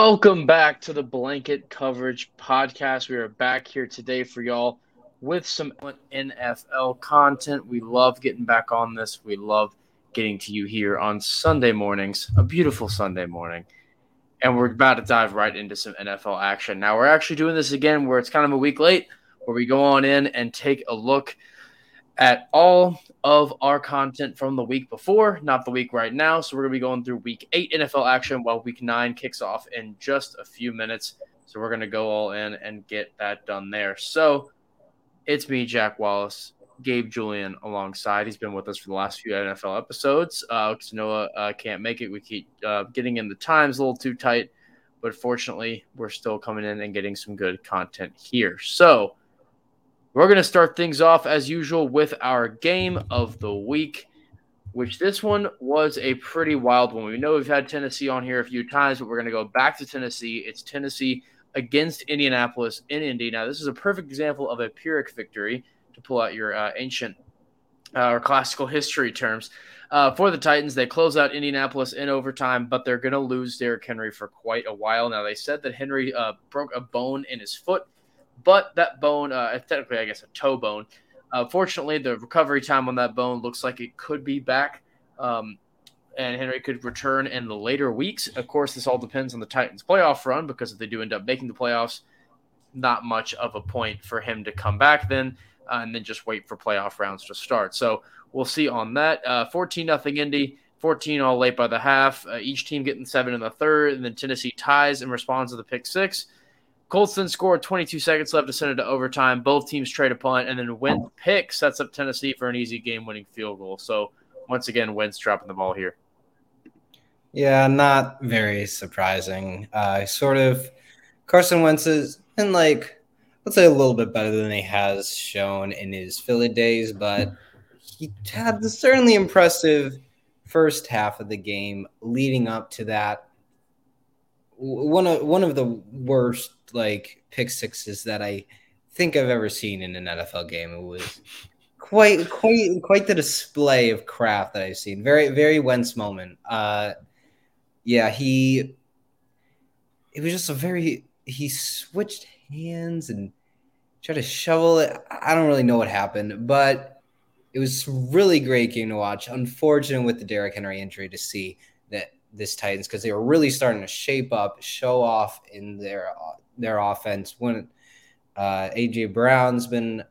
Welcome back to the Blanket Coverage Podcast. We are back here today for y'all with some NFL content. We love getting back on this. We love getting to you here on Sunday mornings, a beautiful Sunday morning. And we're about to dive right into some NFL action. Now, we're actually doing this again where it's kind of a week late, where we go on in and take a look at all of our content from the week before, not the week right now. So we're going to be going through week eight NFL action while week nine kicks off in just a few minutes. So we're going to go all in and get that done there. So it's me, Jack Wallace, Gabe Julian alongside. He's been with us for the last few NFL episodes. Uh, because Noah uh, can't make it. We keep uh, getting in the times a little too tight, but fortunately, we're still coming in and getting some good content here. So, we're going to start things off as usual with our game of the week, which this one was a pretty wild one. We know we've had Tennessee on here a few times, but we're going to go back to Tennessee. It's Tennessee against Indianapolis in Indy. Now, this is a perfect example of a Pyrrhic victory to pull out your uh, ancient uh, or classical history terms. Uh, for the Titans, they close out Indianapolis in overtime, but they're going to lose Derrick Henry for quite a while. Now, they said that Henry uh, broke a bone in his foot but that bone, uh, technically, I guess, a toe bone. Uh, fortunately, the recovery time on that bone looks like it could be back, um, and Henry could return in the later weeks. Of course, this all depends on the Titans' playoff run because if they do end up making the playoffs, not much of a point for him to come back then, uh, and then just wait for playoff rounds to start. So we'll see on that. Uh, 14 nothing Indy. 14 all late by the half. Uh, each team getting seven in the third, and then Tennessee ties and responds to the pick six. Colston scored 22 seconds left to send it to overtime. Both teams trade a punt, and then Wentz pick sets up Tennessee for an easy game-winning field goal. So once again, Wentz dropping the ball here. Yeah, not very surprising. Uh, sort of Carson Wentz is in like let's say a little bit better than he has shown in his Philly days, but he had the certainly impressive first half of the game leading up to that one of one of the worst like pick sixes that I think I've ever seen in an NFL game. It was quite quite quite the display of craft that I've seen. Very very Wentz moment. Uh, yeah, he. It was just a very he switched hands and tried to shovel it. I don't really know what happened, but it was really great game to watch. Unfortunate with the Derrick Henry injury to see this Titans because they were really starting to shape up, show off in their their offense. When uh, AJ Brown's been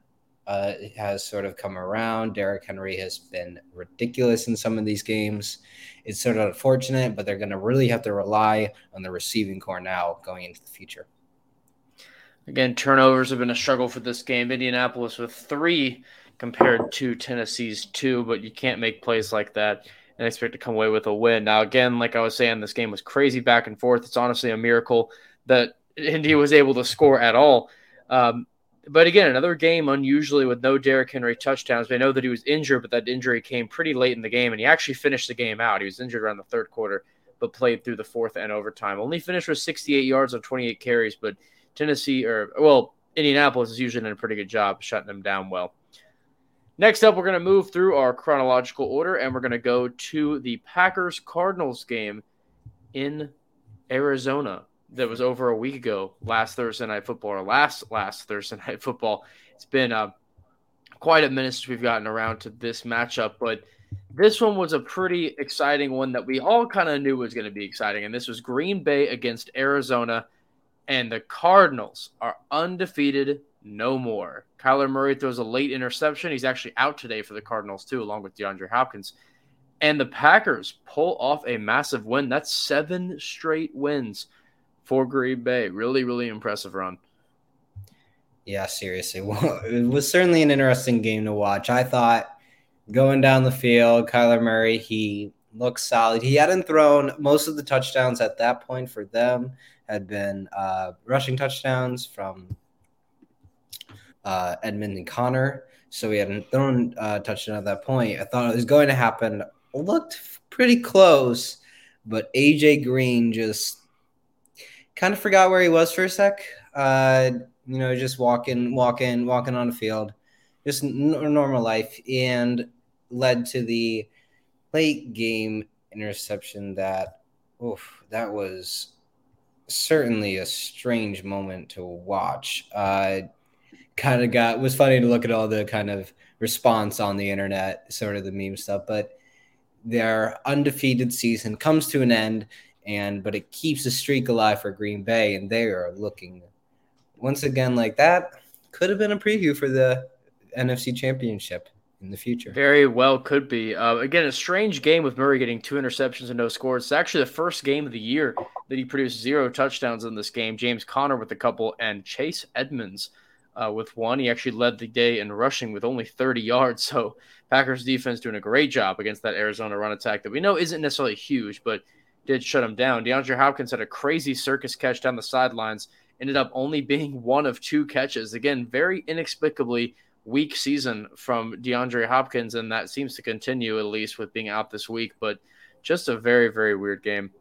uh, has sort of come around, Derrick Henry has been ridiculous in some of these games. It's sort of unfortunate, but they're going to really have to rely on the receiving corps now going into the future. Again, turnovers have been a struggle for this game. Indianapolis with three compared to Tennessee's two, but you can't make plays like that and expect to come away with a win. Now, again, like I was saying, this game was crazy back and forth. It's honestly a miracle that Indy was able to score at all. Um, but again, another game unusually with no Derrick Henry touchdowns. We know that he was injured, but that injury came pretty late in the game, and he actually finished the game out. He was injured around the third quarter, but played through the fourth and overtime. Only finished with 68 yards on 28 carries, but Tennessee or well, Indianapolis is usually doing a pretty good job shutting them down well. Next up, we're going to move through our chronological order and we're going to go to the Packers Cardinals game in Arizona that was over a week ago, last Thursday night football or last last Thursday night football. It's been uh, quite a minute since we've gotten around to this matchup, but this one was a pretty exciting one that we all kind of knew was going to be exciting. And this was Green Bay against Arizona, and the Cardinals are undefeated no more. Kyler Murray throws a late interception. He's actually out today for the Cardinals, too, along with DeAndre Hopkins. And the Packers pull off a massive win. That's seven straight wins for Green Bay. Really, really impressive run. Yeah, seriously. Well, it was certainly an interesting game to watch. I thought going down the field, Kyler Murray, he looks solid. He hadn't thrown most of the touchdowns at that point for them, had been uh, rushing touchdowns from uh, Edmund and Conner. So we hadn't thrown uh, touchdown at that point. I thought it was going to happen. Looked pretty close, but AJ Green just kind of forgot where he was for a sec. Uh, you know, just walking, walking, walking on the field, just n- normal life, and led to the late game interception that, oof, that was certainly a strange moment to watch. Uh, kind of got was funny to look at all the kind of response on the internet, sort of the meme stuff, but their undefeated season comes to an end and but it keeps the streak alive for Green Bay and they are looking once again like that could have been a preview for the NFC championship in the future. Very well could be. Uh, again, a strange game with Murray getting two interceptions and no scores. It's actually the first game of the year that he produced zero touchdowns in this game. James Conner with a couple and Chase Edmonds uh, with one. He actually led the day in rushing with only 30 yards. So Packers defense doing a great job against that Arizona run attack that we know isn't necessarily huge, but did shut him down. DeAndre Hopkins had a crazy circus catch down the sidelines, ended up only being one of two catches. Again, very inexplicably weak season from DeAndre Hopkins, and that seems to continue at least with being out this week, but just a very, very weird game.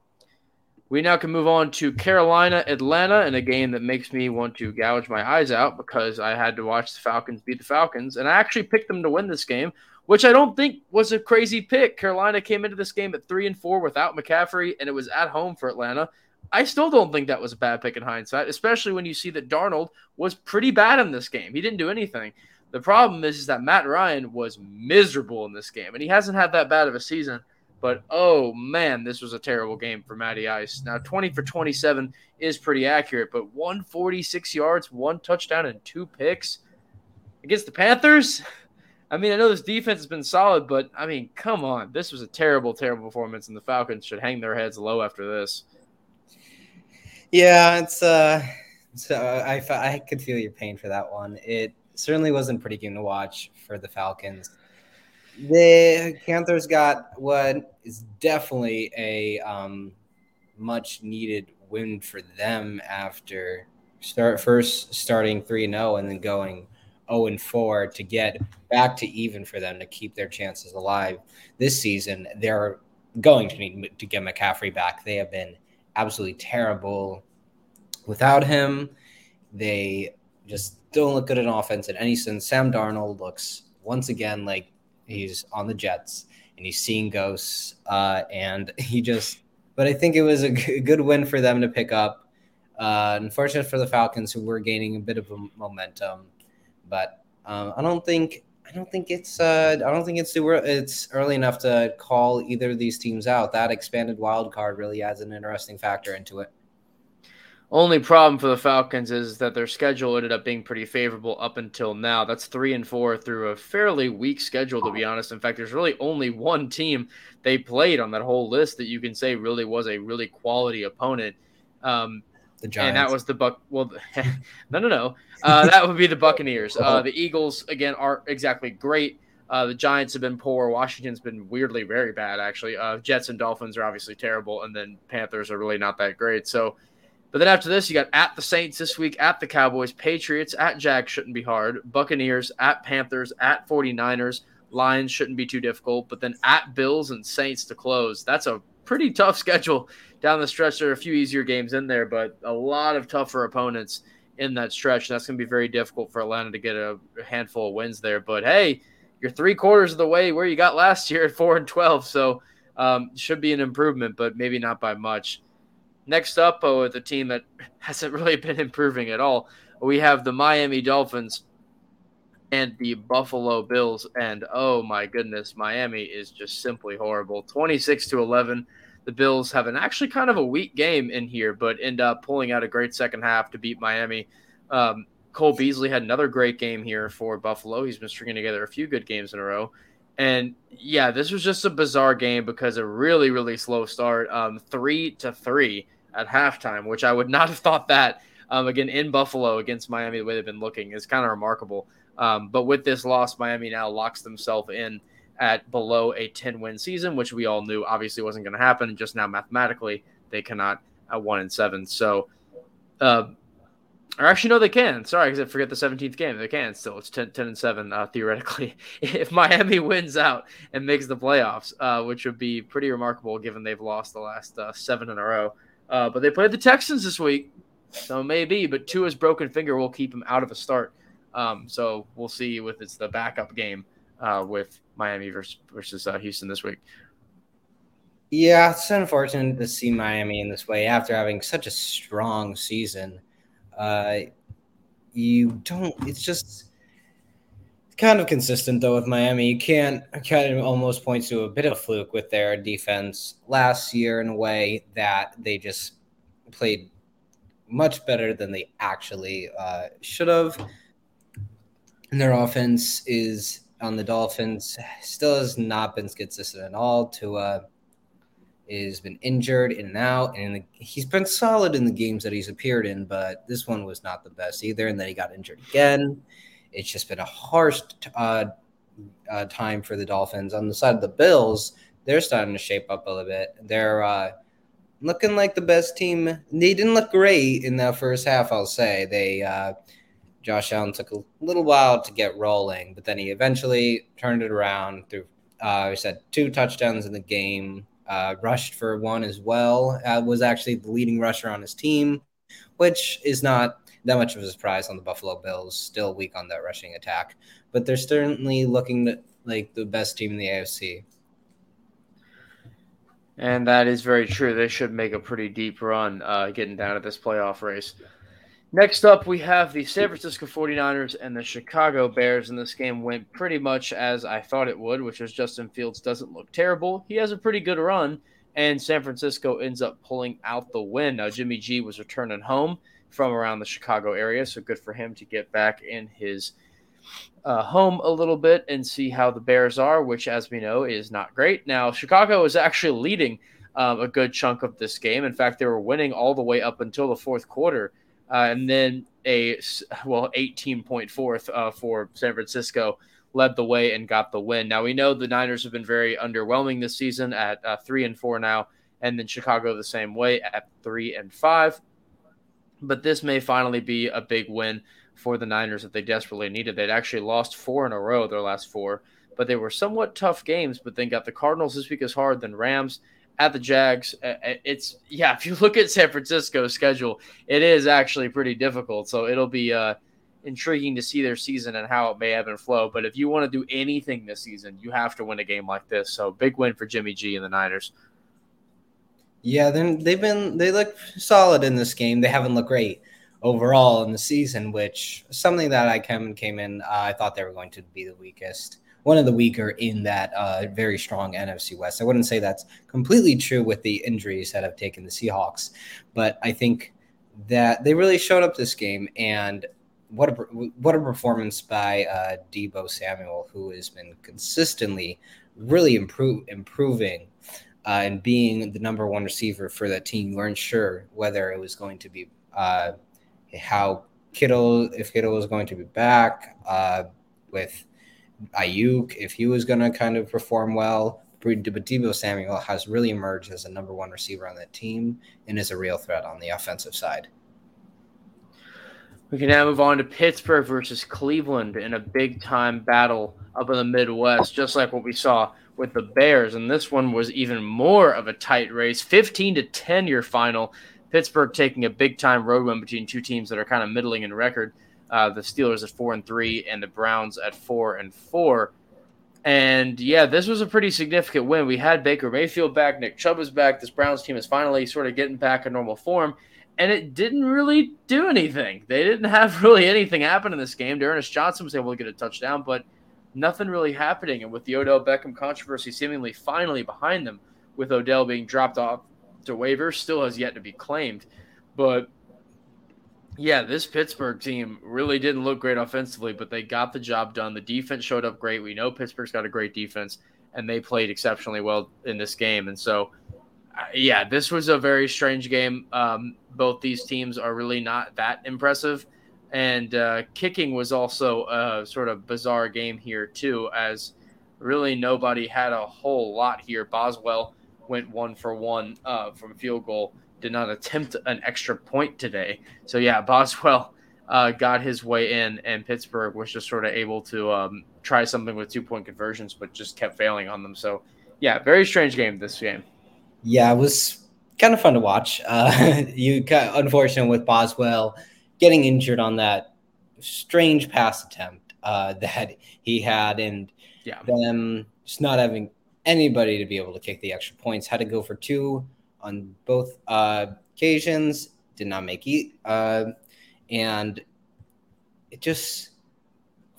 We now can move on to Carolina, Atlanta, in a game that makes me want to gouge my eyes out because I had to watch the Falcons beat the Falcons, and I actually picked them to win this game, which I don't think was a crazy pick. Carolina came into this game at three and four without McCaffrey, and it was at home for Atlanta. I still don't think that was a bad pick in hindsight, especially when you see that Darnold was pretty bad in this game. He didn't do anything. The problem is, is that Matt Ryan was miserable in this game, and he hasn't had that bad of a season. But oh man, this was a terrible game for Matty Ice. Now 20 for 27 is pretty accurate, but 146 yards, one touchdown, and two picks against the Panthers. I mean, I know this defense has been solid, but I mean, come on, this was a terrible, terrible performance, and the Falcons should hang their heads low after this. Yeah, it's uh, so I I could feel your pain for that one. It certainly wasn't pretty game to watch for the Falcons. The Panthers got what is definitely a um, much needed win for them after start first starting 3 0 and then going 0 and 4 to get back to even for them to keep their chances alive this season. They're going to need to get McCaffrey back. They have been absolutely terrible without him. They just don't look good in offense in any sense. Sam Darnold looks once again like he's on the Jets and he's seeing ghosts. Uh, and he just, but I think it was a good win for them to pick up. Uh, unfortunate for the Falcons who were gaining a bit of a momentum, but um, I don't think I don't think it's uh, I don't think it's too it's early enough to call either of these teams out. That expanded wild card really adds an interesting factor into it. Only problem for the Falcons is that their schedule ended up being pretty favorable up until now. That's three and four through a fairly weak schedule, to be honest. In fact, there's really only one team they played on that whole list that you can say really was a really quality opponent. Um, the Giants. And that was the Buck. Well, no, no, no. Uh, that would be the Buccaneers. Uh, the Eagles again aren't exactly great. Uh, the Giants have been poor. Washington's been weirdly very bad, actually. Uh, Jets and Dolphins are obviously terrible, and then Panthers are really not that great. So but then after this, you got at the Saints this week, at the Cowboys, Patriots, at Jack shouldn't be hard, Buccaneers, at Panthers, at 49ers, Lions shouldn't be too difficult, but then at Bills and Saints to close. That's a pretty tough schedule down the stretch. There are a few easier games in there, but a lot of tougher opponents in that stretch. That's going to be very difficult for Atlanta to get a handful of wins there. But hey, you're three quarters of the way where you got last year at four and twelve, so um, should be an improvement, but maybe not by much. Next up, oh, with a team that hasn't really been improving at all, we have the Miami Dolphins and the Buffalo Bills. And oh my goodness, Miami is just simply horrible. 26 to 11. The Bills have an actually kind of a weak game in here, but end up pulling out a great second half to beat Miami. Um, Cole Beasley had another great game here for Buffalo. He's been stringing together a few good games in a row. And yeah, this was just a bizarre game because a really, really slow start. Um, three to three at halftime, which I would not have thought that um, again in Buffalo against Miami, the way they've been looking is kind of remarkable. Um, but with this loss, Miami now locks themselves in at below a 10 win season, which we all knew obviously wasn't going to happen. Just now, mathematically, they cannot at one and seven. So, uh, or actually, no, they can. Sorry, because I forget the 17th game. They can still. It's 10, 10 and 7, uh, theoretically. if Miami wins out and makes the playoffs, uh, which would be pretty remarkable given they've lost the last uh, seven in a row. Uh, but they played the Texans this week, so maybe. But Tua's broken finger will keep him out of a start. Um, so we'll see with it's the backup game uh, with Miami versus, versus uh, Houston this week. Yeah, it's unfortunate to see Miami in this way after having such a strong season. Uh, you don't. It's just kind of consistent though with Miami. You can't kind of almost point to a bit of a fluke with their defense last year in a way that they just played much better than they actually uh, should have. And their offense is on the Dolphins still has not been consistent at all. Tua has been injured in and out, and he's been solid in the games that he's appeared in, but this one was not the best either. And then he got injured again. It's just been a harsh uh, uh, time for the Dolphins. On the side of the Bills, they're starting to shape up a little bit. They're uh, looking like the best team. They didn't look great in that first half, I'll say. They uh, Josh Allen took a little while to get rolling, but then he eventually turned it around through. Uh, he said two touchdowns in the game, uh, rushed for one as well. Uh, was actually the leading rusher on his team, which is not that much of a surprise on the Buffalo Bills. Still weak on that rushing attack, but they're certainly looking like the best team in the AFC. And that is very true. They should make a pretty deep run uh, getting down to this playoff race. Next up, we have the San Francisco 49ers and the Chicago Bears, and this game went pretty much as I thought it would, which is Justin Fields doesn't look terrible. He has a pretty good run, and San Francisco ends up pulling out the win. Now, Jimmy G was returning home from around the Chicago area. So good for him to get back in his uh, home a little bit and see how the Bears are, which, as we know, is not great. Now, Chicago is actually leading um, a good chunk of this game. In fact, they were winning all the way up until the fourth quarter. Uh, and then a, well, 18 point fourth uh, for San Francisco led the way and got the win. Now, we know the Niners have been very underwhelming this season at uh, three and four now. And then Chicago the same way at three and five but this may finally be a big win for the Niners that they desperately needed. They'd actually lost four in a row, their last four, but they were somewhat tough games. But then got the Cardinals this week is hard, then Rams at the Jags. It's yeah, if you look at San Francisco's schedule, it is actually pretty difficult. So it'll be uh, intriguing to see their season and how it may ebb and flow. But if you want to do anything this season, you have to win a game like this. So big win for Jimmy G and the Niners. Yeah, they've been they look solid in this game. They haven't looked great overall in the season, which something that I came came in. Uh, I thought they were going to be the weakest, one of the weaker in that uh, very strong NFC West. I wouldn't say that's completely true with the injuries that have taken the Seahawks, but I think that they really showed up this game and. What a what a performance by uh, Deebo Samuel, who has been consistently really improve, improving uh, and being the number one receiver for that team, you weren't sure whether it was going to be uh, how Kittle, if Kittle was going to be back uh, with Aiyuk, if he was going to kind of perform well. But Deebo Samuel has really emerged as a number one receiver on that team and is a real threat on the offensive side. We can now move on to Pittsburgh versus Cleveland in a big time battle up in the Midwest, just like what we saw with the Bears, and this one was even more of a tight race. 15 to 10 your final. Pittsburgh taking a big time road win between two teams that are kind of middling in record. Uh, the Steelers at four and three, and the Browns at four and four. And yeah, this was a pretty significant win. We had Baker Mayfield back, Nick Chubb is back. This Browns team is finally sort of getting back in normal form, and it didn't really do anything. They didn't have really anything happen in this game. D'Ernest Johnson was able to get a touchdown, but nothing really happening. And with the Odell Beckham controversy seemingly finally behind them, with Odell being dropped off to waivers, still has yet to be claimed. But yeah, this Pittsburgh team really didn't look great offensively, but they got the job done. The defense showed up great. We know Pittsburgh's got a great defense, and they played exceptionally well in this game. And so, uh, yeah, this was a very strange game. Um, both these teams are really not that impressive. And uh, kicking was also a sort of bizarre game here, too, as really nobody had a whole lot here. Boswell went one for one uh, from field goal, did not attempt an extra point today. So, yeah, Boswell uh, got his way in, and Pittsburgh was just sort of able to um, try something with two point conversions, but just kept failing on them. So, yeah, very strange game this game. Yeah, it was kind of fun to watch. Uh, you unfortunate with Boswell getting injured on that strange pass attempt uh, that he had, and yeah. them just not having anybody to be able to kick the extra points. Had to go for two on both uh, occasions. Did not make it, uh, and it just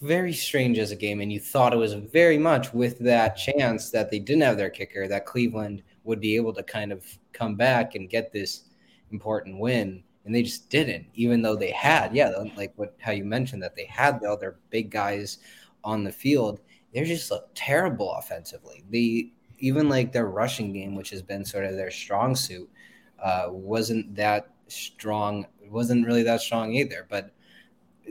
very strange as a game. And you thought it was very much with that chance that they didn't have their kicker that Cleveland would be able to kind of come back and get this important win and they just didn't even though they had yeah like what how you mentioned that they had the other big guys on the field they just look terrible offensively the even like their rushing game which has been sort of their strong suit uh, wasn't that strong wasn't really that strong either but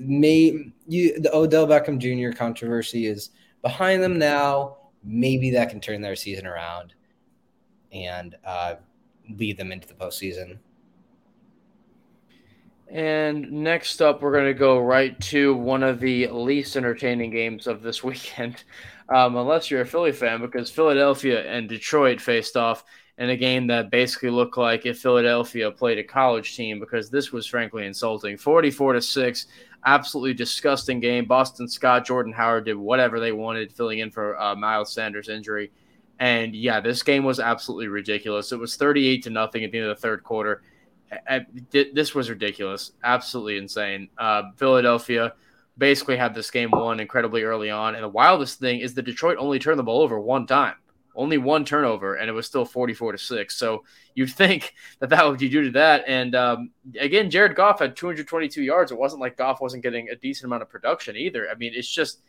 may you the Odell Beckham Jr. controversy is behind them now maybe that can turn their season around and uh, lead them into the postseason. And next up, we're going to go right to one of the least entertaining games of this weekend, um, unless you're a Philly fan, because Philadelphia and Detroit faced off in a game that basically looked like if Philadelphia played a college team, because this was frankly insulting. 44 to 6, absolutely disgusting game. Boston Scott, Jordan Howard did whatever they wanted, filling in for uh, Miles Sanders' injury. And yeah, this game was absolutely ridiculous. It was 38 to nothing at the end of the third quarter. This was ridiculous, absolutely insane. Uh, Philadelphia basically had this game won incredibly early on. And the wildest thing is that Detroit only turned the ball over one time, only one turnover, and it was still 44 to six. So you'd think that that would be due to that. And um, again, Jared Goff had 222 yards. It wasn't like Goff wasn't getting a decent amount of production either. I mean, it's just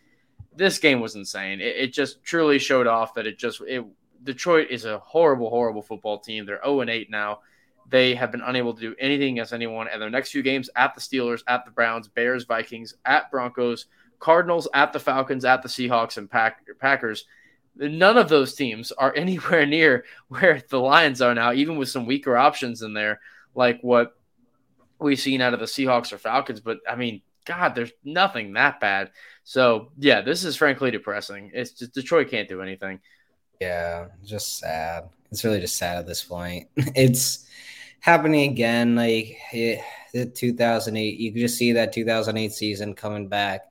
this game was insane. It, it, just truly showed off that it just it Detroit is a horrible, horrible football team. They're 0 and 8 now. They have been unable to do anything against anyone. And their next few games at the Steelers, at the Browns, Bears, Vikings, at Broncos, Cardinals, at the Falcons, at the Seahawks, and Pack, Packers. None of those teams are anywhere near where the Lions are now, even with some weaker options in there, like what we've seen out of the Seahawks or Falcons. But I mean, God, there's nothing that bad. So yeah, this is frankly depressing. It's just Detroit can't do anything. Yeah, just sad. It's really just sad at this point. It's happening again. Like it, the 2008, you could just see that 2008 season coming back.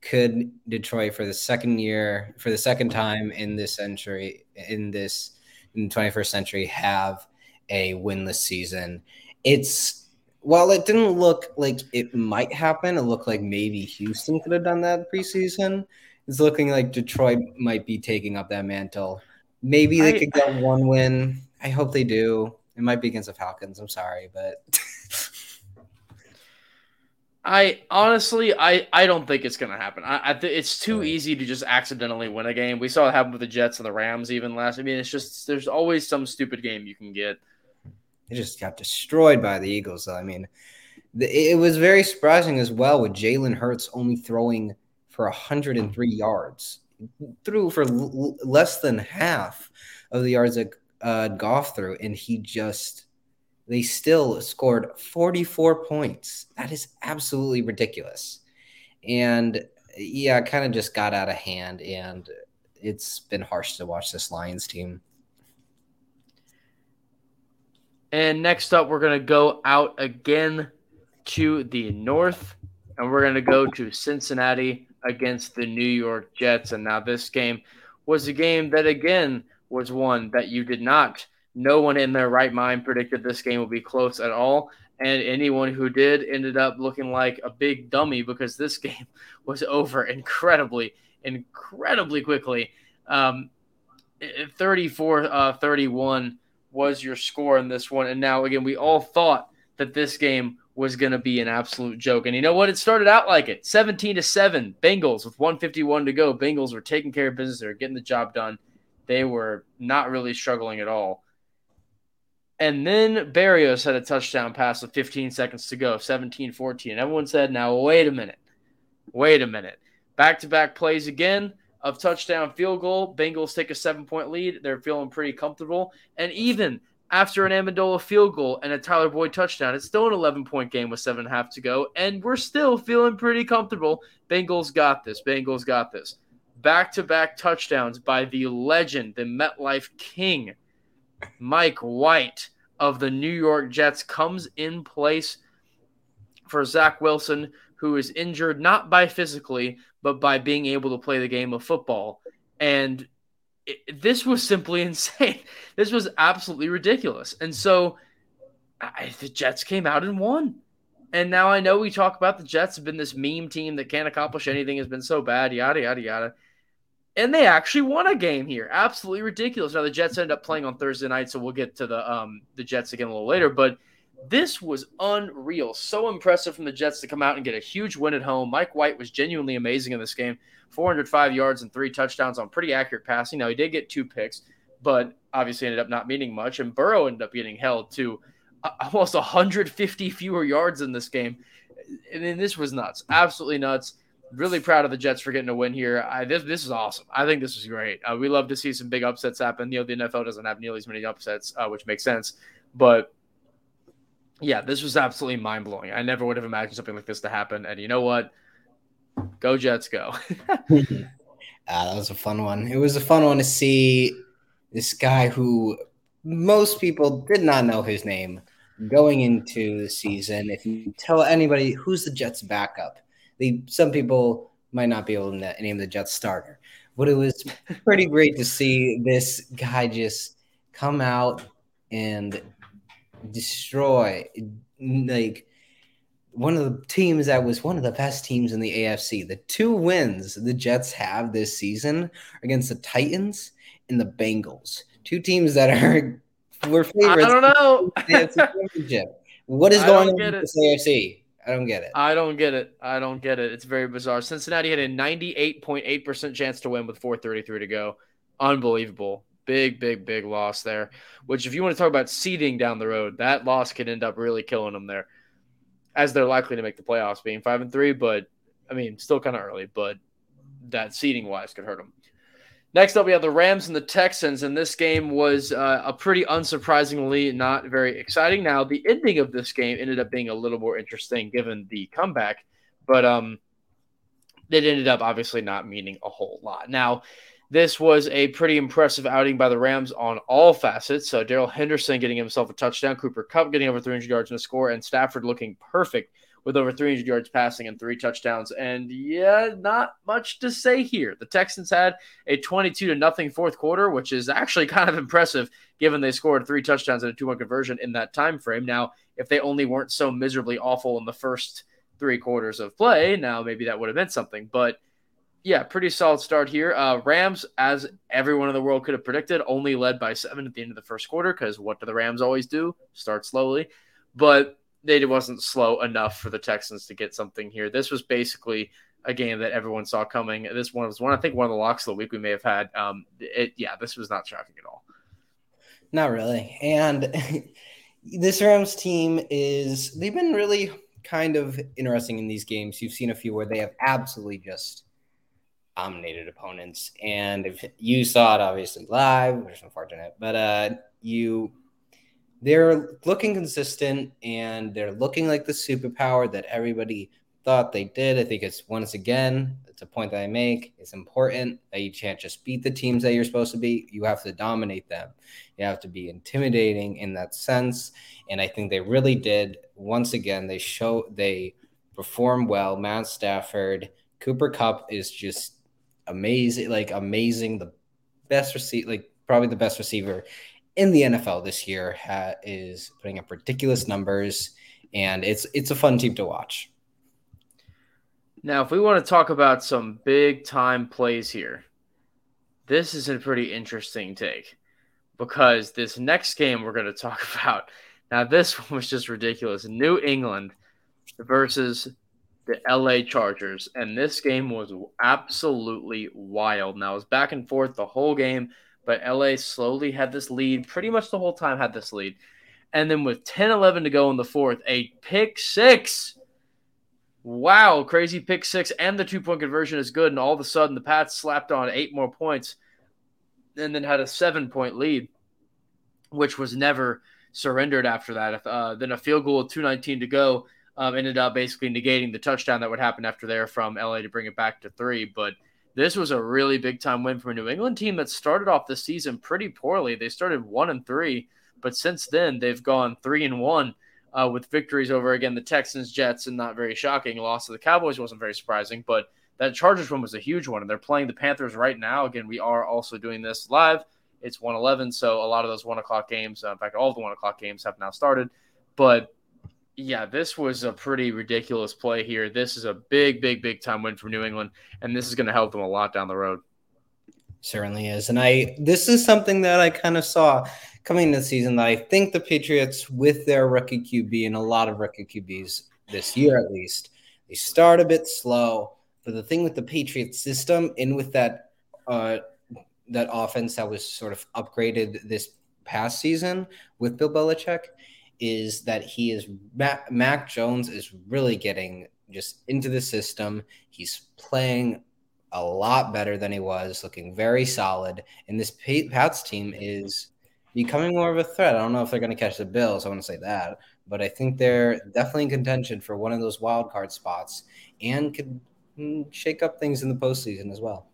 Could Detroit for the second year, for the second time in this century, in this in the 21st century, have a winless season? It's while it didn't look like it might happen, it looked like maybe Houston could have done that preseason. It's looking like Detroit might be taking up that mantle. Maybe they I, could get one win. I hope they do. It might be against the Falcons. I'm sorry, but I honestly, I, I don't think it's gonna happen. I, I th- it's too easy to just accidentally win a game. We saw it happen with the Jets and the Rams even last. I mean, it's just there's always some stupid game you can get. They just got destroyed by the Eagles. Though. I mean, it was very surprising as well with Jalen Hurts only throwing for 103 yards, threw for l- less than half of the yards that uh, Goff threw, and he just they still scored 44 points. That is absolutely ridiculous. And yeah, kind of just got out of hand, and it's been harsh to watch this Lions team. And next up, we're going to go out again to the north, and we're going to go to Cincinnati against the New York Jets. And now, this game was a game that, again, was one that you did not. No one in their right mind predicted this game would be close at all. And anyone who did ended up looking like a big dummy because this game was over incredibly, incredibly quickly. Um, 34 uh, 31 was your score in this one. And now, again, we all thought that this game was going to be an absolute joke. And you know what? It started out like it 17 to 7. Bengals with 151 to go. Bengals were taking care of business. They were getting the job done. They were not really struggling at all. And then Berrios had a touchdown pass with 15 seconds to go, 17 14. Everyone said, now, wait a minute. Wait a minute. Back to back plays again of touchdown field goal. Bengals take a seven point lead. They're feeling pretty comfortable. And even after an Amendola field goal and a Tyler Boyd touchdown, it's still an 11 point game with seven and a half to go. And we're still feeling pretty comfortable. Bengals got this. Bengals got this. Back to back touchdowns by the legend, the MetLife King, Mike White of the New York Jets comes in place for Zach Wilson, who is injured not by physically, but by being able to play the game of football. And it, this was simply insane. This was absolutely ridiculous. And so I, the Jets came out and won. And now I know we talk about the Jets have been this meme team that can't accomplish anything, has been so bad, yada, yada, yada. And they actually won a game here. Absolutely ridiculous. Now the Jets end up playing on Thursday night, so we'll get to the um the Jets again a little later. But this was unreal. So impressive from the Jets to come out and get a huge win at home. Mike White was genuinely amazing in this game. 405 yards and three touchdowns on pretty accurate passing. Now he did get two picks, but obviously ended up not meaning much. And Burrow ended up getting held to almost 150 fewer yards in this game. Mean, this was nuts, absolutely nuts. Really proud of the Jets for getting a win here. I, this this is awesome. I think this is great. Uh, we love to see some big upsets happen. You know, the NFL doesn't have nearly as many upsets, uh, which makes sense. But yeah, this was absolutely mind blowing. I never would have imagined something like this to happen. And you know what? Go Jets, go. ah, that was a fun one. It was a fun one to see this guy who most people did not know his name going into the season. If you tell anybody who's the Jets backup, they some people might not be able to name the Jets starter. But it was pretty great to see this guy just come out and destroy like one of the teams that was one of the best teams in the AFC. The two wins the Jets have this season against the Titans and the Bengals. Two teams that are we're favorites. I don't know. what is going on with the AFC? I don't get it. I don't get it. I don't get it. It's very bizarre. Cincinnati had a 98.8% chance to win with 433 to go. Unbelievable. Big, big, big loss there. Which, if you want to talk about seeding down the road, that loss could end up really killing them there, as they're likely to make the playoffs, being five and three. But I mean, still kind of early, but that seeding wise could hurt them. Next up, we have the Rams and the Texans, and this game was uh, a pretty unsurprisingly not very exciting. Now, the ending of this game ended up being a little more interesting given the comeback, but um, it ended up obviously not meaning a whole lot. Now, this was a pretty impressive outing by the Rams on all facets. So Darrell Henderson getting himself a touchdown, Cooper Kupp getting over 300 yards in a score, and Stafford looking perfect with over 300 yards passing and three touchdowns. And yeah, not much to say here. The Texans had a 22 to nothing fourth quarter, which is actually kind of impressive given they scored three touchdowns and a two-one conversion in that time frame. Now, if they only weren't so miserably awful in the first three quarters of play, now maybe that would have meant something. But yeah, pretty solid start here. Uh, Rams, as everyone in the world could have predicted, only led by seven at the end of the first quarter because what do the Rams always do? Start slowly. But it wasn't slow enough for the Texans to get something here. This was basically a game that everyone saw coming. This one was one, I think, one of the locks of the week we may have had. Um, it, yeah, this was not shocking at all. Not really. And this Rams team is, they've been really kind of interesting in these games. You've seen a few where they have absolutely just dominated opponents. And if you saw it obviously live, which is unfortunate, but uh, you they're looking consistent and they're looking like the superpower that everybody thought they did. I think it's once again, it's a point that I make. It's important that you can't just beat the teams that you're supposed to beat. You have to dominate them. You have to be intimidating in that sense. And I think they really did. Once again, they show they perform well. Matt Stafford, Cooper Kupp is just amazing, like amazing, the best receiver, like probably the best receiver in the NFL this year ha- is putting up ridiculous numbers, and it's it's a fun team to watch. Now, if we want to talk about some big time plays here, this is a pretty interesting take because this next game we're going to talk about. Now, this one was just ridiculous. New England versus the LA Chargers, and this game was absolutely wild. Now, it was back and forth the whole game but LA slowly had this lead, pretty much the whole time had this lead. And then with 10 11 to go in the fourth, a pick six. Wow, crazy pick six. And the two point conversion is good. And all of a sudden, the Pats slapped on eight more points and then had a seven point lead, which was never surrendered after that. Uh, then a field goal with 2.19 to go um, ended up basically negating the touchdown that would happen after there from LA to bring it back to three. But this was a really big time win for a New England team that started off the season pretty poorly. They started one and three, but since then they've gone three and one uh, with victories over again the Texans, Jets, and not very shocking. Loss to the Cowboys wasn't very surprising, but that Chargers one was a huge one, and they're playing the Panthers right now. Again, we are also doing this live. It's 111, so a lot of those one o'clock games, uh, in fact, all of the one o'clock games have now started. But yeah, this was a pretty ridiculous play here. This is a big, big, big time win for New England, and this is going to help them a lot down the road. Certainly is, and I this is something that I kind of saw coming into the season. That I think the Patriots, with their rookie QB and a lot of rookie QBs this year at least, they start a bit slow. But the thing with the Patriots system and with that uh, that offense that was sort of upgraded this past season with Bill Belichick is that he is Mac, Mac Jones is really getting just into the system. He's playing a lot better than he was, looking very solid. And this Pats team is becoming more of a threat. I don't know if they're going to catch the Bills. I want to say that, but I think they're definitely in contention for one of those wild card spots and could mm, shake up things in the postseason as well.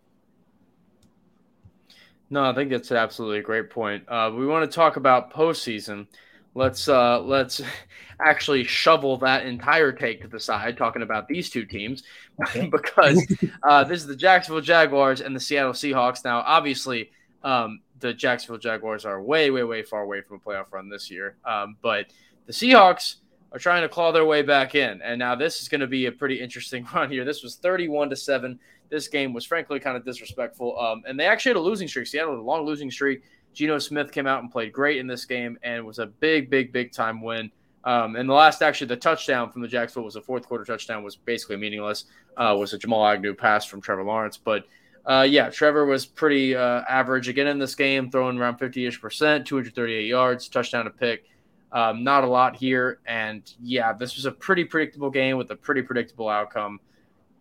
No, I think that's absolutely a great point. Uh, we want to talk about postseason. Let's uh, let's actually shovel that entire take to the side, talking about these two teams, okay. because uh, this is the Jacksonville Jaguars and the Seattle Seahawks. Now, obviously, um, the Jacksonville Jaguars are way, way, way far away from a playoff run this year, um, but the Seahawks are trying to claw their way back in, and now this is going to be a pretty interesting run here. This was thirty-one to seven this game was frankly kind of disrespectful. Um, and they actually had a losing streak. Seattle had a long losing streak. Geno Smith came out and played great in this game and was a big, big, big time win. Um, and the last, actually, the touchdown from the Jacksonville was a fourth quarter touchdown, was basically meaningless. Uh, was a Jamal Agnew pass from Trevor Lawrence, but uh, yeah, Trevor was pretty uh, average again in this game, throwing around 50 ish percent, 238 yards, touchdown to pick. Um, not a lot here, and yeah, this was a pretty predictable game with a pretty predictable outcome.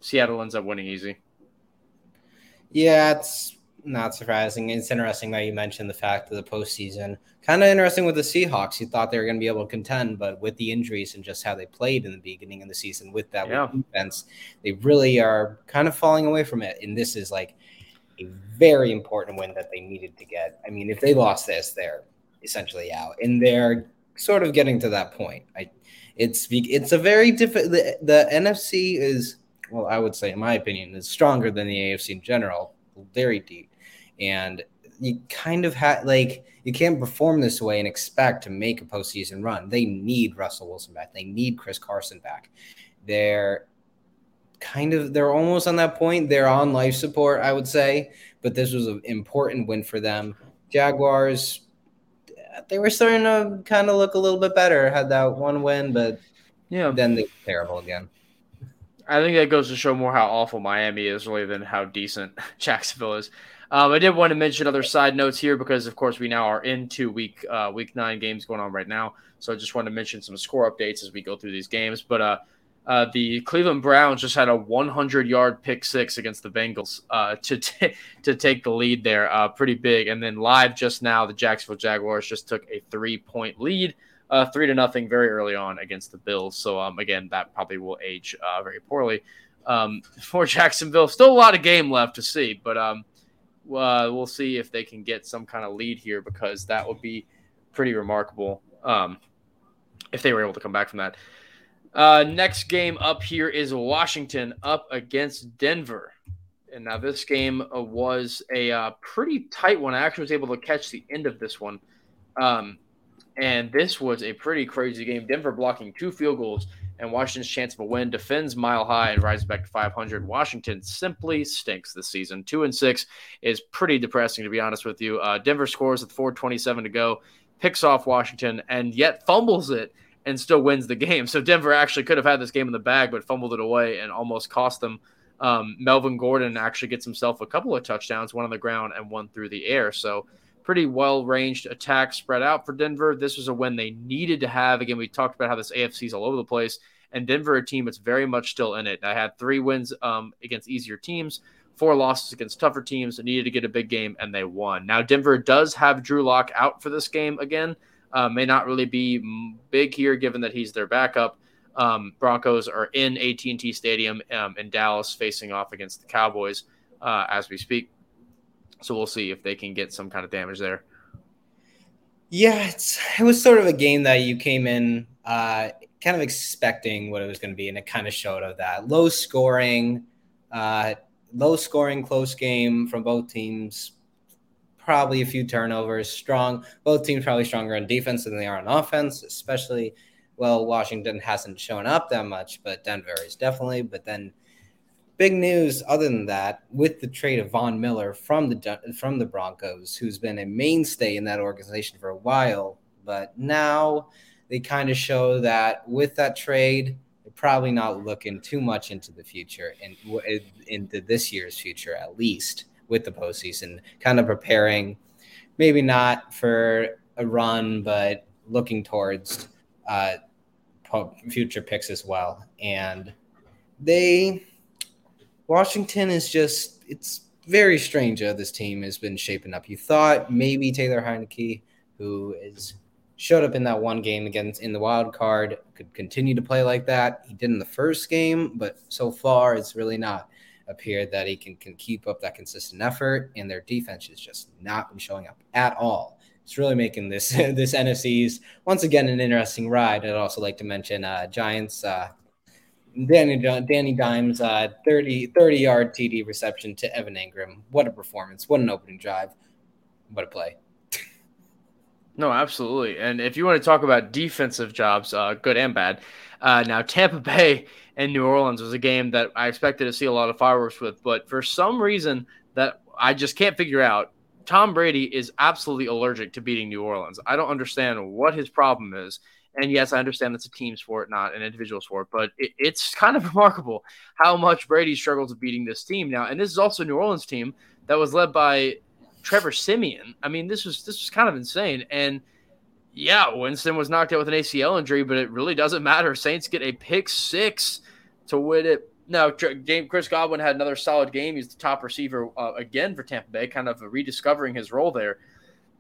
Seattle ends up winning easy. Yeah, it's not surprising. It's interesting that you mentioned the fact of the postseason. Kind of interesting with the Seahawks. You thought they were going to be able to contend, but with the injuries and just how they played in the beginning of the season with that yeah. defense, they really are kind of falling away from it. And this is like a very important win that they needed to get. I mean, if they lost this, they're essentially out, and they're sort of getting to that point. I, it's it's a very difficult. The, the NFC is well, I would say, in my opinion, is stronger than the AFC in general, very deep. And you kind of have like you can't perform this way and expect to make a postseason run. They need Russell Wilson back. They need Chris Carson back. They're kind of they're almost on that point. They're on life support, I would say, but this was an important win for them. Jaguars, they were starting to kind of look a little bit better. Had that one win, but yeah, then they were terrible again. I think that goes to show more how awful Miami is, really, than how decent Jacksonville is. Um, I did want to mention other side notes here because, of course, we now are into week uh, week nine games going on right now. So I just wanted to mention some score updates as we go through these games. But uh, uh, the Cleveland Browns just had a 100 yard pick six against the Bengals uh, to t- to take the lead there, uh, pretty big. And then live just now, the Jacksonville Jaguars just took a three point lead uh, three to nothing very early on against the Bills. So um, again, that probably will age uh, very poorly um, for Jacksonville. Still a lot of game left to see, but um, uh, we'll see if they can get some kind of lead here because that would be pretty remarkable um, if they were able to come back from that. Uh, next game up here is Washington up against Denver. And now this game uh, was a uh, pretty tight one. I actually was able to catch the end of this one. Um, and this was a pretty crazy game. Denver blocking two field goals, and Washington's chance of a win defends mile high and rises back to 500. Washington simply stinks this season. Two and six is pretty depressing, to be honest with you. Uh, Denver scores with 4:27 to go, picks off Washington, and yet fumbles it and still wins the game. So Denver actually could have had this game in the bag, but fumbled it away and almost cost them. Um, Melvin Gordon actually gets himself a couple of touchdowns, one on the ground and one through the air. So pretty well ranged attack spread out for Denver. This was a win they needed to have. Again, we talked about how this AFC is all over the place, and Denver, a team that's very much still in it. I had three wins um, against easier teams, four losses against tougher teams. needed to get a big game, and they won. Now, Denver does have Drew Lock out for this game again. Uh, may not really be big here, given that he's their backup. Um, Broncos are in AT&T Stadium um, in Dallas, facing off against the Cowboys uh, as we speak. So we'll see if they can get some kind of damage there. Yeah, it was sort of a game that you came in uh, kind of expecting what it was going to be, and it kind of showed of that low scoring, Uh, low scoring, close game from both teams. Probably a few turnovers. Strong. Both teams probably stronger on defense than they are on offense, especially. Well, Washington hasn't shown up that much, but Denver is definitely. But then, big news. Other than that, with the trade of Von Miller from the from the Broncos, who's been a mainstay in that organization for a while, but now they kind of show that with that trade, they're probably not looking too much into the future and into this year's future at least with the postseason, kind of preparing, maybe not for a run, but looking towards uh, future picks as well. And they, Washington is just, it's very strange how this team has been shaping up. You thought maybe Taylor Heinicke, who is showed up in that one game against in the wild card, could continue to play like that. He did in the first game, but so far it's really not appeared that he can, can keep up that consistent effort, and their defense is just not showing up at all. It's really making this this NFC's once again an interesting ride. I'd also like to mention uh, Giants. Uh, Danny Danny Dimes, uh, 30, 30 yard TD reception to Evan Engram. What a performance! What an opening drive! What a play! No, absolutely. And if you want to talk about defensive jobs, uh, good and bad, uh, now Tampa Bay and New Orleans was a game that I expected to see a lot of fireworks with, but for some reason that I just can't figure out, Tom Brady is absolutely allergic to beating New Orleans. I don't understand what his problem is. And yes, I understand that's a team sport, not an individual sport, but it, it's kind of remarkable how much Brady struggles with beating this team now. And this is also New Orleans team that was led by Trevor Siemian. I mean, this was this was kind of insane. And yeah, Winston was knocked out with an ACL injury, but it really doesn't matter. Saints get a pick six to win it. Now, Chris Godwin had another solid game. He's the top receiver uh, again for Tampa Bay, kind of rediscovering his role there.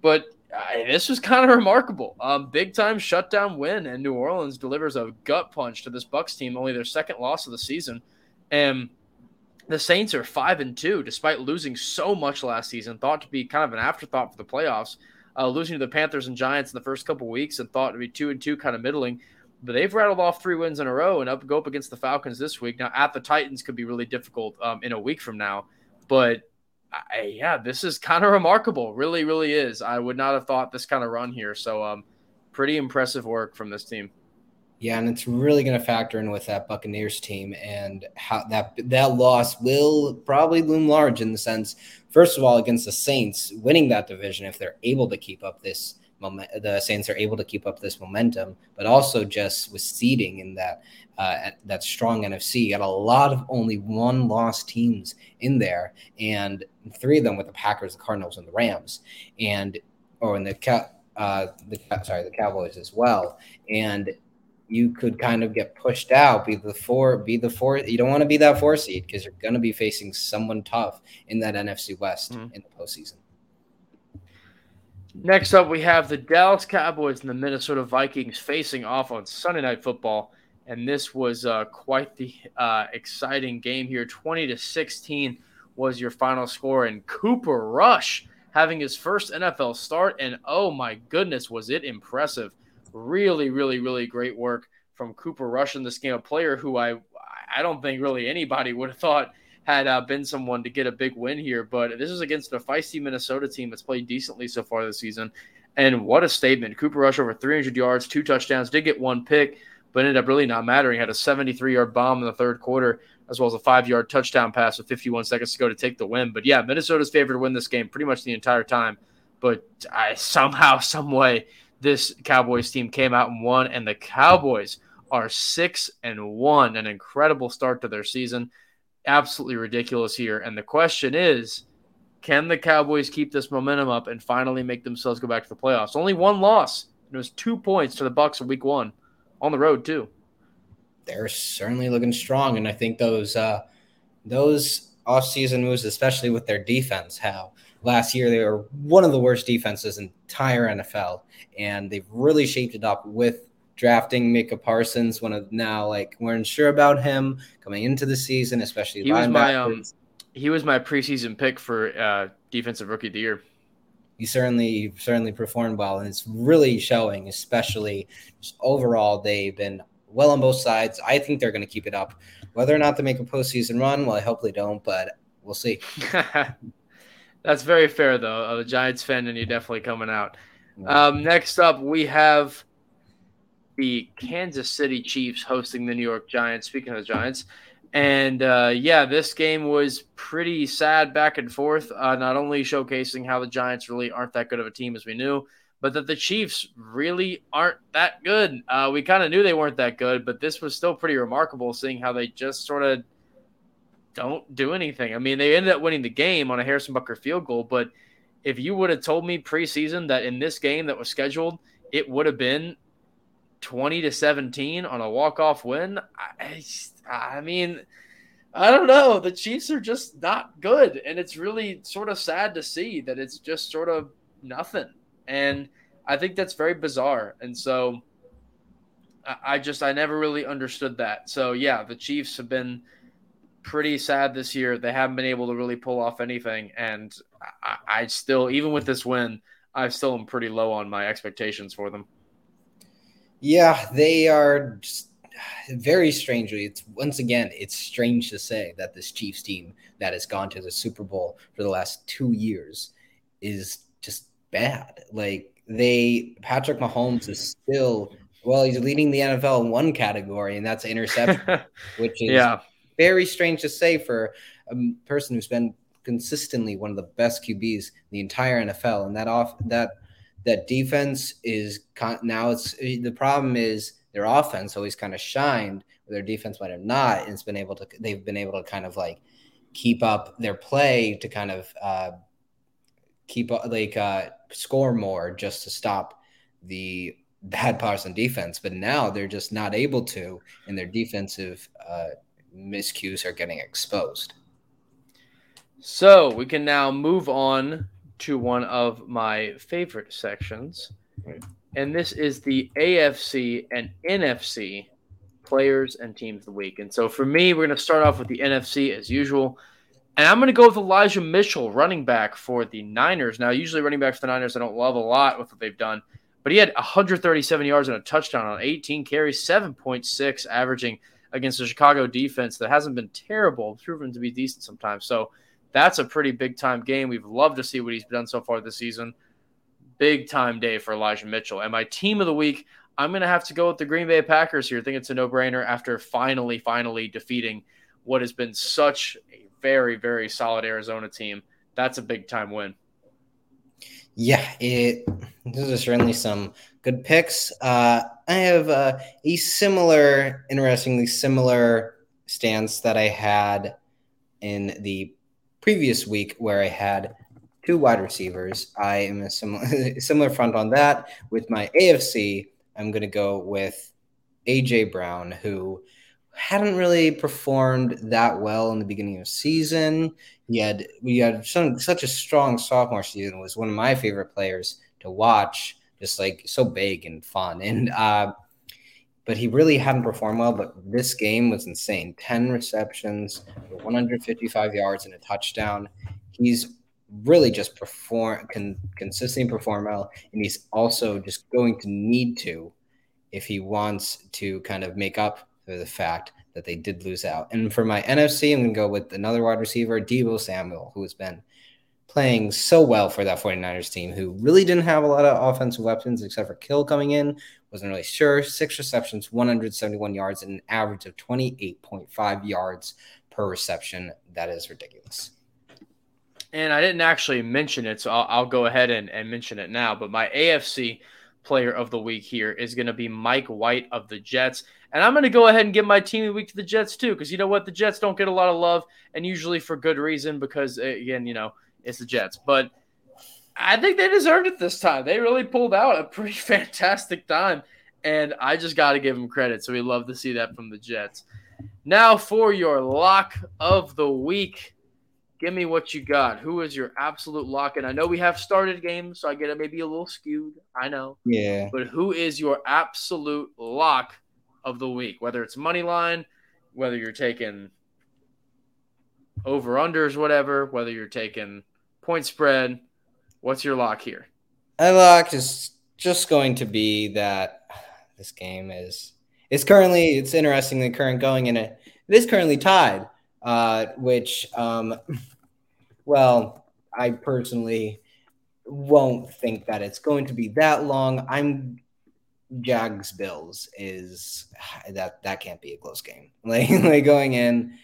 But uh, this was kind of remarkable. Um, big time shutdown win, and New Orleans delivers a gut punch to this Bucks team, only their second loss of the season. And the Saints are five and two, despite losing so much last season. Thought to be kind of an afterthought for the playoffs, uh, losing to the Panthers and Giants in the first couple weeks, and thought to be two and two, kind of middling. But they've rattled off three wins in a row and up go up against the Falcons this week. Now at the Titans could be really difficult um, in a week from now, but I, yeah, this is kind of remarkable. Really, really is. I would not have thought this kind of run here. So, um, pretty impressive work from this team. Yeah, and it's really going to factor in with that Buccaneers team and how that that loss will probably loom large in the sense, first of all, against the Saints winning that division if they're able to keep up this moment, the Saints are able to keep up this momentum, but also just with seeding in that uh, that strong NFC, you got a lot of only one loss teams in there, and three of them with the Packers, the Cardinals, and the Rams, and or in the uh, the sorry the Cowboys as well, and you could kind of get pushed out, be the four, be the four. You don't want to be that four seed because you're going to be facing someone tough in that NFC West mm-hmm. in the postseason. Next up, we have the Dallas Cowboys and the Minnesota Vikings facing off on Sunday Night Football, and this was uh, quite the uh, exciting game here. Twenty to sixteen was your final score, and Cooper Rush having his first NFL start, and oh my goodness, was it impressive! really, really, really great work from Cooper Rush in this game, a player who I I don't think really anybody would have thought had uh, been someone to get a big win here. But this is against a feisty Minnesota team that's played decently so far this season. And what a statement. Cooper Rush over 300 yards, two touchdowns, did get one pick, but ended up really not mattering. Had a 73 yard bomb in the third quarter, as well as a five yard touchdown pass with 51 seconds to go to take the win. But yeah, Minnesota's favored to win this game pretty much the entire time. But I somehow, some way, this Cowboys team came out and won, and the Cowboys are six and one, an incredible start to their season. Absolutely ridiculous here. And the question is, can the Cowboys keep this momentum up and finally make themselves go back to the playoffs? Only one loss. It was two points to the Bucks in week one on the road too. They're certainly looking strong, and I think those uh, those offseason moves, especially with their defense, how last year they were one of the worst defenses in entire NFL, and they've really shaped it up with drafting Micah Parsons. One of now like we're unsure about him coming into the season, especially he was my um, he was my preseason pick for uh, defensive rookie of the year. He certainly certainly performed well, and it's really showing. Especially overall, they've been well on both sides. I think they're going to keep it up Whether or not they make a postseason run, well, I hope they don't, but we'll see. That's very fair, though. Uh, the Giants fan, and you're definitely coming out. Um, next up, we have the Kansas City Chiefs hosting the New York Giants. Speaking of the Giants, and uh, yeah, this game was pretty sad back and forth. Uh, not only showcasing how the Giants really aren't that good of a team as we knew, but that the Chiefs really aren't that good. Uh, we kind of knew they weren't that good, but this was still pretty remarkable seeing how they just sort of don't do anything. I mean, they ended up winning the game on a Harrison Butker field goal, but if you would have told me preseason that in this game that was scheduled, it would have been 20 to 17 on a walk-off win, I, I mean, I don't know. The Chiefs are just not good, and it's really sort of sad to see that it's just sort of nothing. And I think that's very bizarre. And so I just I never really understood that. So yeah, the Chiefs have been pretty sad this year. They haven't been able to really pull off anything, and I, I still, even with this win, I still am pretty low on my expectations for them. Yeah, they are very strangely. It's once again, it's strange to say that this Chiefs team that has gone to the Super Bowl for the last two years is just bad. Like they, Patrick Mahomes is still well, he's leading the NFL in one category, and that's interception, which is yeah very strange to say for a person who's been consistently one of the best QBs in the entire NFL. And that off that that defense is now it's the problem is their offense always kind of shined, their defense might have not, and it's been able to they've been able to kind of like keep up their play to kind of uh, keep like uh, score more just to stop the bad parts on defense. But now they're just not able to, and their defensive uh, miscues are getting exposed. So we can now move on to one of my favorite sections. And this is the AFC and NFC players and teams of the week. And so for me, we're going to start off with the NFC as usual. And I'm going to go with Elijah Mitchell, running back for the Niners. Now, usually running backs for the Niners, I don't love a lot with what they've done, but he had 137 yards and a touchdown on 18 carries, 7.6, averaging – against the Chicago defense that hasn't been terrible, proven to be decent sometimes. So that's a pretty big time game. We've loved to see what he's done so far this season. Big time day for Elijah Mitchell. And my team of the week, I'm going to have to go with the Green Bay Packers here. I think it's a no brainer after finally, finally defeating what has been such a very, very solid Arizona team. That's a big time win. Yeah, it. Those are certainly some good picks. Uh, I have uh, a similar, interestingly similar stance that I had in the previous week, where I had two wide receivers. I am a similar similar front on that. With my AFC, I'm going to go with AJ Brown, who hadn't really performed that well in the beginning of season. He had we had some, such a strong sophomore season. Was one of my favorite players to watch just like so big and fun. And uh, but he really hadn't performed well. But this game was insane. Ten receptions, 155 yards, and a touchdown. He's really just perform can consistently perform well, and he's also just going to need to if he wants to kind of make up for the fact that they did lose out. And for my NFC, I'm going to go with another wide receiver, Deebo Samuel, who has been playing so well for that 49ers team who really didn't have a lot of offensive weapons except for Kill coming in. Wasn't really sure. Six receptions, 171 yards, and an average of 28.5 yards per reception. That is ridiculous. And I didn't actually mention it, so I'll, I'll go ahead and, and mention it now. But my AFC player of the week here is going to be Mike White of the Jets. And I'm going to go ahead and give my team of the week to the Jets, too, because you know what? The Jets don't get a lot of love, and usually for good reason, because, eh, again, you know, it's the Jets. But I think they deserved it this time. They really pulled out a pretty fantastic time, and I just got to give them credit. So we love to see that from the Jets. Now for your lock of the week. Give me what you got. Who is your absolute lock? And I know we have started games, so I get it maybe a little skewed. I know. Yeah. But who is your absolute lock of the week? Whether it's money line, whether you're taking over unders, whatever, whether you're taking point spread. What's your lock here? My lock is just going to be that this game is it's currently it's interestingly current going in a It is currently tied, uh, which, um, well, I personally won't think that it's going to be that long. I'm Jags Bills is that that can't be a close game. Like, like going in,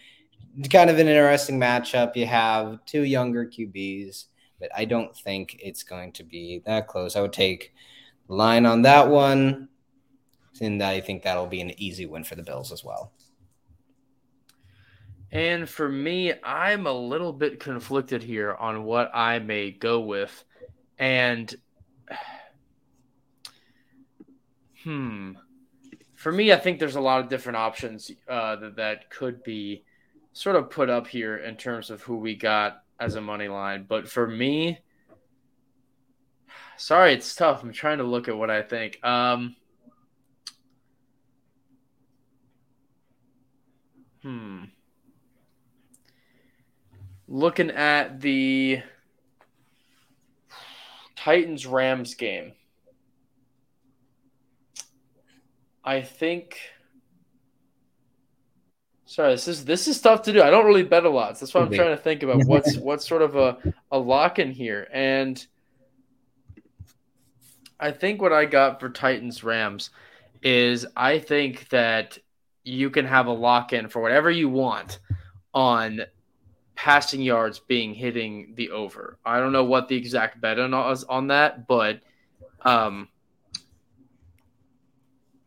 kind of an interesting matchup. You have two younger QBs, but I don't think it's going to be that close. I would take line on that one, and I think that'll be an easy win for the Bills as well. And for me, I'm a little bit conflicted here on what I may go with. And hmm, for me, I think there's a lot of different options uh, that, that could be sort of put up here in terms of who we got as a money line. But for me, sorry, it's tough. I'm trying to look at what I think. Um, hmm. Looking at the Titans Rams game. I think Sorry, this is this is tough to do. I don't really bet a lot. So that's why I'm trying to think about what's what's sort of a, a lock in here. And I think what I got for Titans Rams is I think that you can have a lock in for whatever you want on passing yards being hitting the over. I don't know what the exact bet on on that, but um,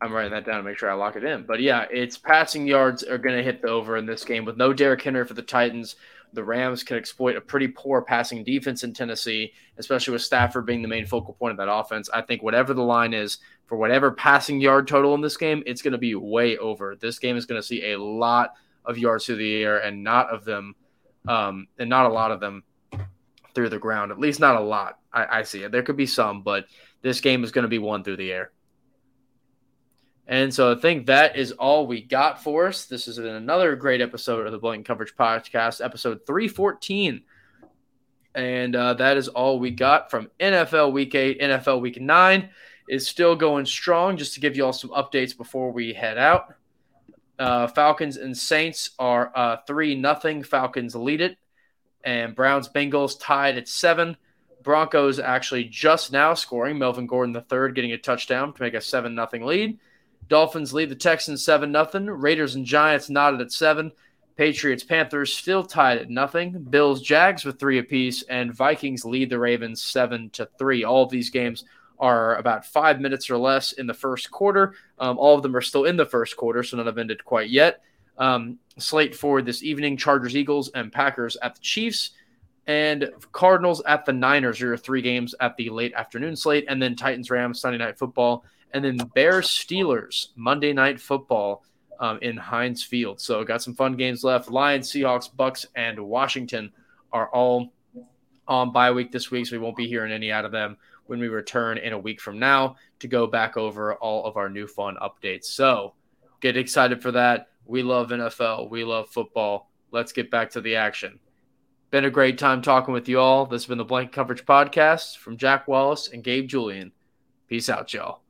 I'm writing that down to make sure I lock it in. But yeah, it's passing yards are going to hit the over in this game with no Derrick Henry for the Titans. The Rams can exploit a pretty poor passing defense in Tennessee, especially with Stafford being the main focal point of that offense. I think whatever the line is for whatever passing yard total in this game, it's going to be way over. This game is going to see a lot of yards through the air and not of them um, and not a lot of them through the ground. At least not a lot. I, I see it. There could be some, but this game is going to be one through the air. And so I think that is all we got for us. This been another great episode of the Blatant Coverage Podcast, episode 314. And uh, that is all we got from NFL Week 8. NFL Week 9 is still going strong. Just to give you all some updates before we head out. Uh, Falcons and Saints are uh, three nothing. Falcons lead it, and Browns Bengals tied at seven. Broncos actually just now scoring. Melvin Gordon the third getting a touchdown to make a seven nothing lead. Dolphins lead the Texans seven nothing. Raiders and Giants knotted at seven. Patriots Panthers still tied at nothing. Bills Jags with three apiece, and Vikings lead the Ravens seven to three. All of these games are about five minutes or less in the first quarter. Um, all of them are still in the first quarter, so none have ended quite yet. Um, slate for this evening Chargers, Eagles, and Packers at the Chiefs, and Cardinals at the Niners. Are three games at the late afternoon slate, and then Titans, Rams, Sunday night football, and then Bears, Steelers, Monday night football. Um, in Heinz Field. So, got some fun games left. Lions, Seahawks, Bucks, and Washington are all on bye week this week, so we won't be hearing any out of them when we return in a week from now to go back over all of our new fun updates. So get excited for that. We love NFL. We love football. Let's get back to the action. Been a great time talking with you all. This has been the Blank Coverage Podcast from Jack Wallace and Gabe Julian. Peace out, y'all.